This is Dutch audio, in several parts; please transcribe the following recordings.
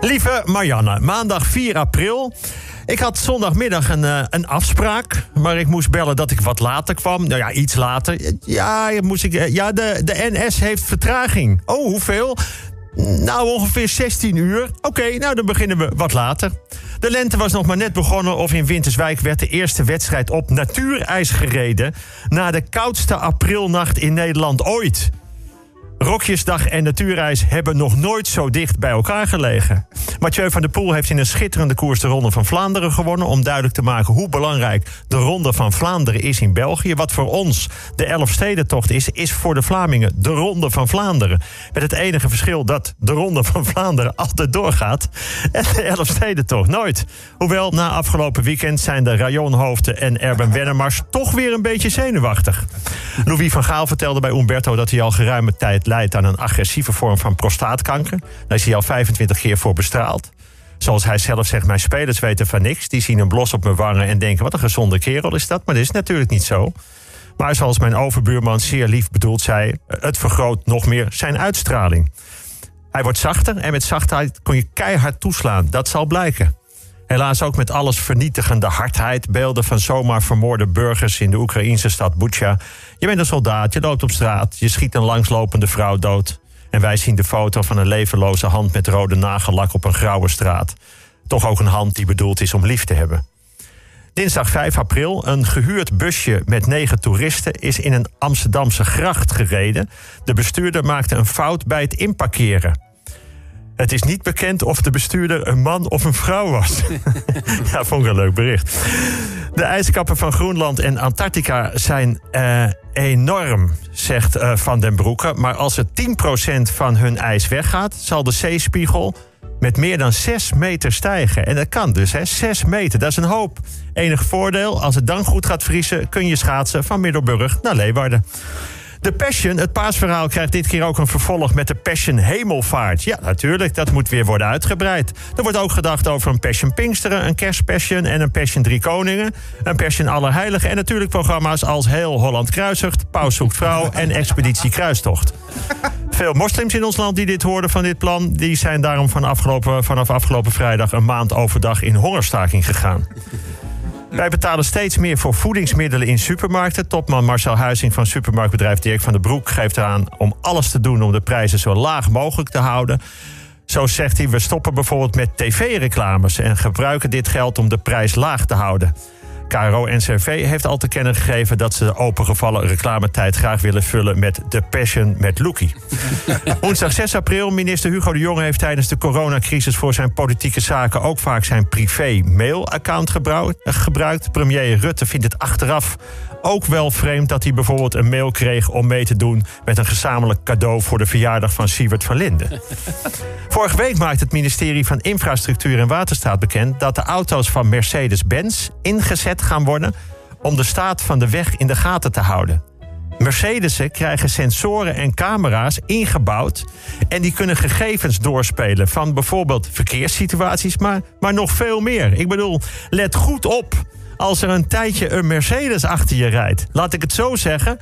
Lieve Marianne, maandag 4 april. Ik had zondagmiddag een, uh, een afspraak, maar ik moest bellen dat ik wat later kwam. Nou ja, iets later. Ja, moest ik, eh, ja de, de NS heeft vertraging. Oh, hoeveel? Nou, ongeveer 16 uur. Oké, nou dan beginnen we wat later. De lente was nog maar net begonnen of in Winterswijk werd de eerste wedstrijd op natuurijs gereden. Na de koudste aprilnacht in Nederland ooit. Rokjesdag en natuurreis hebben nog nooit zo dicht bij elkaar gelegen. Mathieu van der Poel heeft in een schitterende koers de Ronde van Vlaanderen gewonnen... om duidelijk te maken hoe belangrijk de Ronde van Vlaanderen is in België. Wat voor ons de Elfstedentocht is, is voor de Vlamingen de Ronde van Vlaanderen. Met het enige verschil dat de Ronde van Vlaanderen altijd doorgaat... en de Elfstedentocht nooit. Hoewel, na afgelopen weekend zijn de rajonhoofden en Erben Wennemars... toch weer een beetje zenuwachtig. Louis van Gaal vertelde bij Umberto dat hij al geruime tijd leidt aan een agressieve vorm van prostaatkanker. Daar is hij al 25 keer voor bestraald. Zoals hij zelf zegt, mijn spelers weten van niks. Die zien een blos op mijn wangen en denken, wat een gezonde kerel is dat. Maar dat is natuurlijk niet zo. Maar zoals mijn overbuurman zeer lief bedoeld zei... het vergroot nog meer zijn uitstraling. Hij wordt zachter en met zachtheid kon je keihard toeslaan. Dat zal blijken. Helaas ook met alles vernietigende hardheid. Beelden van zomaar vermoorde burgers in de Oekraïnse stad Bucha. Je bent een soldaat, je loopt op straat, je schiet een langslopende vrouw dood. En wij zien de foto van een levenloze hand met rode nagellak op een grauwe straat. Toch ook een hand die bedoeld is om lief te hebben. Dinsdag 5 april, een gehuurd busje met negen toeristen is in een Amsterdamse gracht gereden. De bestuurder maakte een fout bij het inparkeren. Het is niet bekend of de bestuurder een man of een vrouw was. ja, vond ik een leuk bericht. De ijskappen van Groenland en Antarctica zijn uh, enorm, zegt uh, Van den Broeke. Maar als er 10% van hun ijs weggaat, zal de zeespiegel met meer dan 6 meter stijgen. En dat kan dus, hè? 6 meter, dat is een hoop. Enig voordeel, als het dan goed gaat vriezen... kun je schaatsen van Middelburg naar Leeuwarden. De Passion, het paasverhaal, krijgt dit keer ook een vervolg met de Passion Hemelvaart. Ja, natuurlijk, dat moet weer worden uitgebreid. Er wordt ook gedacht over een Passion Pinksteren, een Kerstpassion en een Passion Drie Koningen. Een Passion Allerheiligen en natuurlijk programma's als Heel Holland Kruisigt, Paus zoekt vrouw en Expeditie Kruistocht. Veel moslims in ons land die dit hoorden van dit plan, die zijn daarom van afgelopen, vanaf afgelopen vrijdag een maand overdag in hongerstaking gegaan. Wij betalen steeds meer voor voedingsmiddelen in supermarkten. Topman Marcel Huizing van supermarktbedrijf Dirk van den Broek geeft eraan om alles te doen om de prijzen zo laag mogelijk te houden. Zo zegt hij, we stoppen bijvoorbeeld met tv-reclames en gebruiken dit geld om de prijs laag te houden. KRO-NCRV heeft al te kennen gegeven dat ze de opengevallen reclametijd graag willen vullen met The Passion met Loekie. Woensdag 6 april, minister Hugo de Jonge heeft tijdens de coronacrisis voor zijn politieke zaken ook vaak zijn privé-mail-account gebruikt. Premier Rutte vindt het achteraf ook wel vreemd dat hij bijvoorbeeld een mail kreeg om mee te doen met een gezamenlijk cadeau voor de verjaardag van Siewert van Linden. Vorige week maakte het ministerie van Infrastructuur en Waterstaat bekend dat de auto's van Mercedes-Benz ingezet gaan worden om de staat van de weg in de gaten te houden. Mercedes'en krijgen sensoren en camera's ingebouwd. En die kunnen gegevens doorspelen van bijvoorbeeld verkeerssituaties, maar, maar nog veel meer. Ik bedoel, let goed op als er een tijdje een Mercedes achter je rijdt. Laat ik het zo zeggen.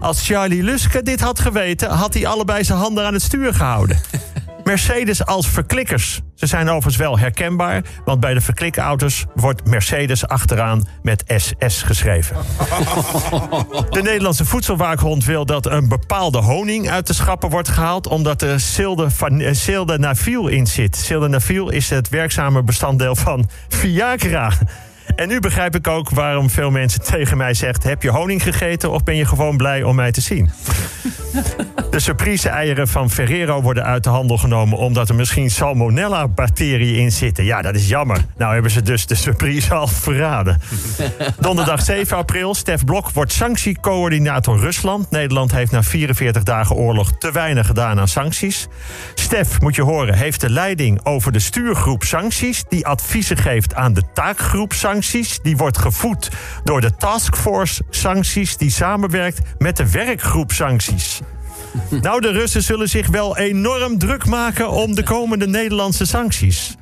Als Charlie Luske dit had geweten, had hij allebei zijn handen aan het stuur gehouden. Mercedes als verklikkers. Ze zijn overigens wel herkenbaar, want bij de verklikauto's wordt Mercedes achteraan met SS geschreven. De Nederlandse voedselwaakhond wil dat een bepaalde honing uit de schappen wordt gehaald, omdat er sildenafil in zit. Sildenafil is het werkzame bestanddeel van Viagra. En nu begrijp ik ook waarom veel mensen tegen mij zeggen: heb je honing gegeten of ben je gewoon blij om mij te zien? De surprise-eieren van Ferrero worden uit de handel genomen... omdat er misschien salmonella-bacteriën in zitten. Ja, dat is jammer. Nou hebben ze dus de surprise al verraden. Donderdag 7 april. Stef Blok wordt sanctiecoördinator Rusland. Nederland heeft na 44 dagen oorlog te weinig gedaan aan sancties. Stef, moet je horen, heeft de leiding over de stuurgroep sancties... die adviezen geeft aan de taakgroep sancties. Die wordt gevoed door de taskforce sancties... die samenwerkt met de werkgroep sancties. Nou, de Russen zullen zich wel enorm druk maken om de komende Nederlandse sancties.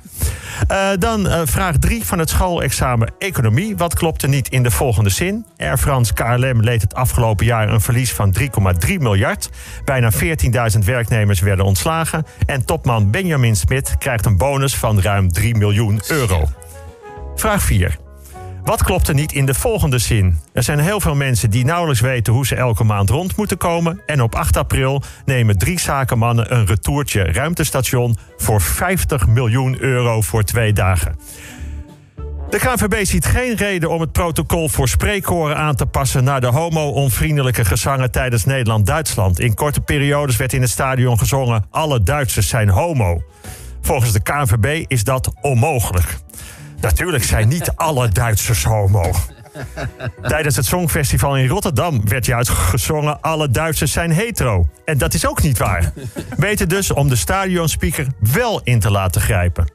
Uh, dan uh, vraag 3 van het schoolexamen Economie. Wat klopte niet in de volgende zin? Air France KLM leed het afgelopen jaar een verlies van 3,3 miljard. Bijna 14.000 werknemers werden ontslagen. En topman Benjamin Smit krijgt een bonus van ruim 3 miljoen euro. Vraag 4. Wat klopt er niet in de volgende zin? Er zijn heel veel mensen die nauwelijks weten hoe ze elke maand rond moeten komen. En op 8 april nemen drie zakenmannen een retourtje ruimtestation voor 50 miljoen euro voor twee dagen. De KNVB ziet geen reden om het protocol voor spreekkoren aan te passen naar de homo-onvriendelijke gezangen tijdens Nederland-Duitsland. In korte periodes werd in het stadion gezongen: alle Duitsers zijn homo. Volgens de KNVB is dat onmogelijk. Natuurlijk zijn niet alle Duitsers homo. Tijdens het Songfestival in Rotterdam werd juist gezongen... alle Duitsers zijn hetero. En dat is ook niet waar. Beter dus om de stadionspeaker wel in te laten grijpen.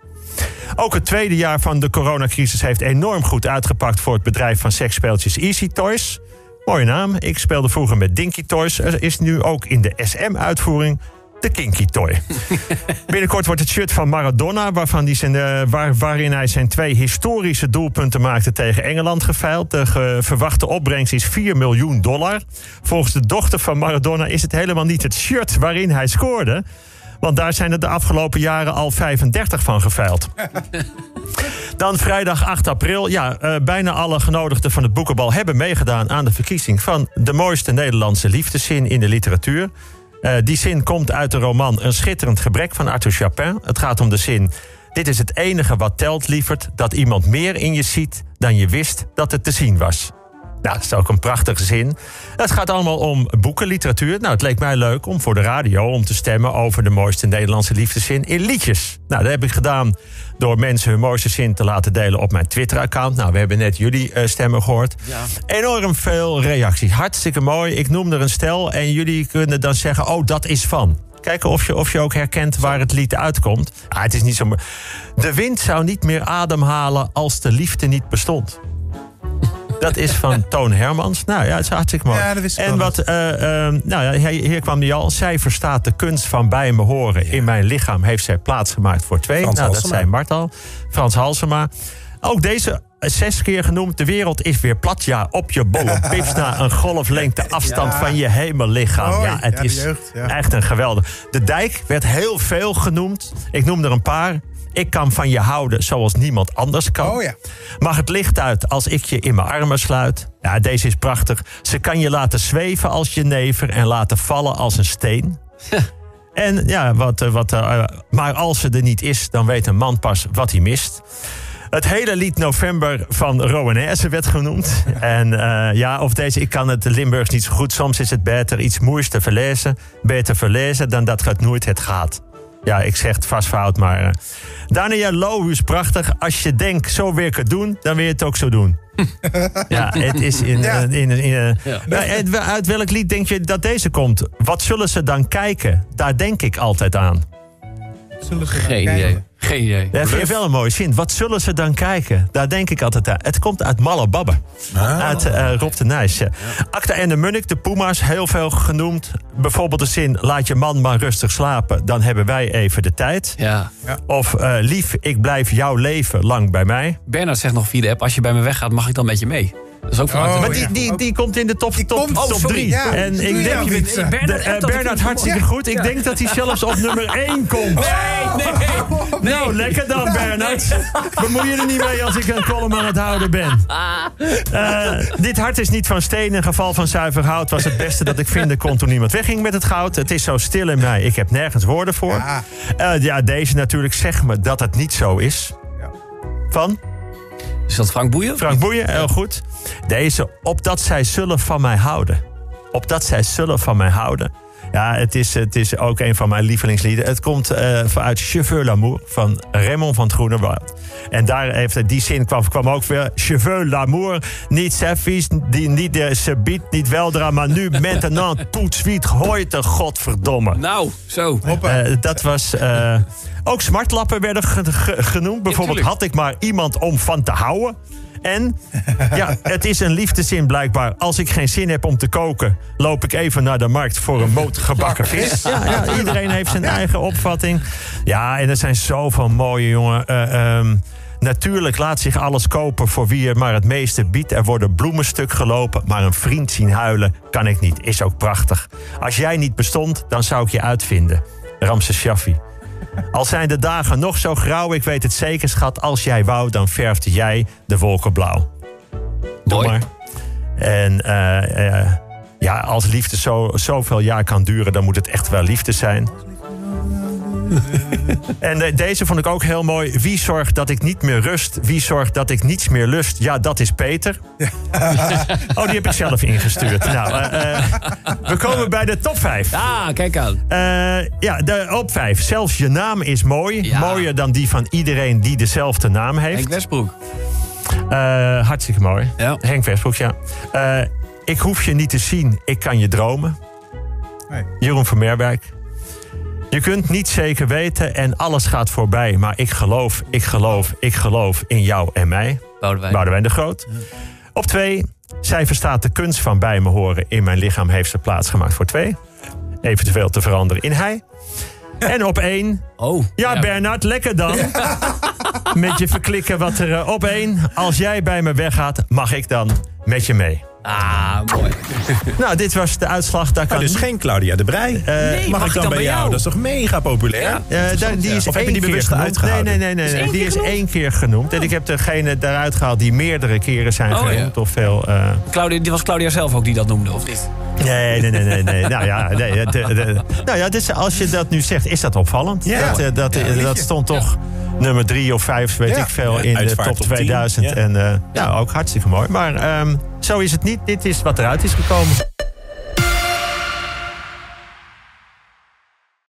Ook het tweede jaar van de coronacrisis heeft enorm goed uitgepakt... voor het bedrijf van seksspeeltjes Easy Toys. Mooie naam. Ik speelde vroeger met Dinky Toys. Er is nu ook in de SM-uitvoering de Kinky Toy. Binnenkort wordt het shirt van Maradona, waarvan die zijn, uh, waar, waarin hij zijn twee historische doelpunten maakte tegen Engeland geveild. De verwachte opbrengst is 4 miljoen dollar. Volgens de dochter van Maradona is het helemaal niet het shirt waarin hij scoorde. Want daar zijn er de afgelopen jaren al 35 van geveild. Dan vrijdag 8 april. Ja, uh, bijna alle genodigden van het Boekenbal hebben meegedaan aan de verkiezing van de mooiste Nederlandse liefdeszin in de literatuur. Uh, die zin komt uit de roman Een schitterend gebrek van Arthur Chapin. Het gaat om de zin. Dit is het enige wat telt, lieverd, dat iemand meer in je ziet dan je wist dat het te zien was. Nou, dat is ook een prachtige zin. Het gaat allemaal om boeken, literatuur. Nou, het leek mij leuk om voor de radio om te stemmen over de mooiste Nederlandse liefdeszin in liedjes. Nou, dat heb ik gedaan door mensen hun mooiste zin te laten delen op mijn Twitter-account. Nou, we hebben net jullie uh, stemmen gehoord. Ja. Enorm veel reacties. Hartstikke mooi. Ik noem er een stel en jullie kunnen dan zeggen: Oh, dat is van. Kijken of je, of je ook herkent waar het lied uitkomt. Ah, het is niet zo. De wind zou niet meer ademhalen als de liefde niet bestond. Dat is van Toon Hermans. Nou ja, het is hartstikke mooi. Ja, dat wist ik en wat, uh, uh, nou ja, hier kwam die al. Zij verstaat de kunst van bij me horen. In mijn lichaam heeft zij plaatsgemaakt voor twee. Frans nou, dat zei Mart al. Frans Halsema. Ook deze zes keer genoemd. De wereld is weer plat. Ja, op je bolle pips na een golflengte afstand van je hemellichaam. Ja, het is echt een geweldig. De dijk werd heel veel genoemd. Ik noem er een paar. Ik kan van je houden zoals niemand anders kan. Oh ja. Mag het licht uit als ik je in mijn armen sluit? Ja, deze is prachtig. Ze kan je laten zweven als je never en laten vallen als een steen. en ja, wat, eh, wat, uh, maar als ze er niet is, dan weet een man pas wat hij mist. Het hele lied November van Rowanese werd genoemd. En uh, ja, of deze, ik kan het Limburgs niet zo goed. Soms is het beter iets moeilijks te verlezen. Beter verlezen dan dat het nooit het gaat. Ja, ik zeg het vast fout, maar... Uh, Daniel Low is prachtig. Als je denkt, zo weer het doen, dan wil je het ook zo doen. ja, het is in... Ja. in, in, in ja. Uit welk lied denk je dat deze komt? Wat zullen ze dan kijken? Daar denk ik altijd aan. Zullen ze Geen idee. Geen idee. Dat vind je wel een mooie zin. Wat zullen ze dan kijken? Daar denk ik altijd aan. Het komt uit Malle Babbe. Ah. Uit uh, Rob de Nijs. Ja. Acta en de Munnik, de Puma's, heel veel genoemd. Bijvoorbeeld de zin, laat je man maar rustig slapen. Dan hebben wij even de tijd. Ja. Of uh, lief, ik blijf jouw leven lang bij mij. Bernard zegt nog via de app, als je bij me weggaat, mag ik dan met je mee? Dat is ook van oh, Maar die, die, die komt in de top 3. Top, top, top drie. Ja, en ik denk, je, de, uh, Bernard hartstikke goed. Ik denk dat hij zelfs op nummer 1 komt. Nee, nee, nee. Nou, lekker dan, Bernard. Bemoei je er niet mee als ik een column aan het houden ben. Uh, dit hart is niet van steen. Een geval van zuiver hout was het beste dat ik vinden kon toen iemand wegging met het goud. Het is zo stil in mij. Ik heb nergens woorden voor. Ja, uh, ja deze natuurlijk. Zeg me dat het niet zo is. Van? Is dat Frank Boeien? Frank Boeien, heel goed. Deze, opdat zij zullen van mij houden. Opdat zij zullen van mij houden. Ja, het is, het is ook een van mijn lievelingslieden. Het komt uh, uit Cheveux l'amour van Raymond van het Groenewoud. En daar heeft die zin kwam, kwam ook weer. Cheveux l'amour, niet servies, niet de subiet, niet weldra, maar nu maintenant tout suite, heute, godverdomme. Nou, zo. Uh, dat was... Uh, ook smartlappen werden genoemd. Bijvoorbeeld, had ik maar iemand om van te houden. En ja, het is een liefdeszin blijkbaar. Als ik geen zin heb om te koken, loop ik even naar de markt voor een moot gebakken vis. Ja, ja, iedereen heeft zijn eigen opvatting. Ja, en er zijn zoveel mooie jongen. eh, ehm, Natuurlijk laat zich alles kopen voor wie er maar het meeste biedt. Er worden bloemen stuk gelopen, maar een vriend zien huilen kan ik niet. Is ook prachtig. Als jij niet bestond, dan zou ik je uitvinden. Ramses Shaffi. Al zijn de dagen nog zo grauw, ik weet het zeker, schat. Als jij wou, dan verfde jij de wolken blauw. Doe Mooi. maar. En eh, eh, ja, als liefde zo, zoveel jaar kan duren, dan moet het echt wel liefde zijn. En eh, deze vond ik ook heel mooi. Wie zorgt dat ik niet meer rust? Wie zorgt dat ik niets meer lust? Ja, dat is Peter. oh, die heb ik zelf ingestuurd. Nou, eh, eh, we komen bij de top 5. Ah, kijk aan. Eh, ja, de op 5. Zelfs je naam is mooi. Ja. Mooier dan die van iedereen die dezelfde naam heeft. Henk Westbroek. Eh, hartstikke mooi. Ja. Henk Westbroek, ja. Eh, ik hoef je niet te zien, ik kan je dromen. Nee. Jeroen van Merwijk. Je kunt niet zeker weten en alles gaat voorbij. Maar ik geloof, ik geloof, ik geloof in jou en mij. Boudewijn. Boudewijn de Groot. Op twee. Zij verstaat de kunst van bij me horen. In mijn lichaam heeft ze plaats gemaakt voor twee. Eventueel te veranderen in hij. En op één. Oh. Ja, Bernard, lekker dan. Met je verklikken wat er eh, op één. Als jij bij me weggaat, mag ik dan met je mee. Ah, mooi. Nou, dit was de uitslag. Daar kan Maar dus geen Claudia de Brij. Eh, mag, ik dan, bij jou? Dat is toch mega populair? Ja. Eh, daar- die is Of heb je die bewust uitgehouden? Nee, nee, nee. nee, nee. Die is één keer genoemd. En ik heb degene eruit gehaald die meerdere keren zijn Oh, genoemd. ja. Of veel... eh, Claudia, dit was Claudia zelf ook die dat noemde, of niet? Nee, nee, nee, nee. nee. Nou ja, nee, de- nou ja dus als je dat nu zegt, is dat opvallend. Ja. dat, dat, Ja, dat stond toch nummer drie of vijf, weet Ja. ik veel, in de top top 10. 2000. Ja. En eh, ja, ook hartstikke mooi. Maar ehm, zo is het niet. Dit is wat eruit is gekomen.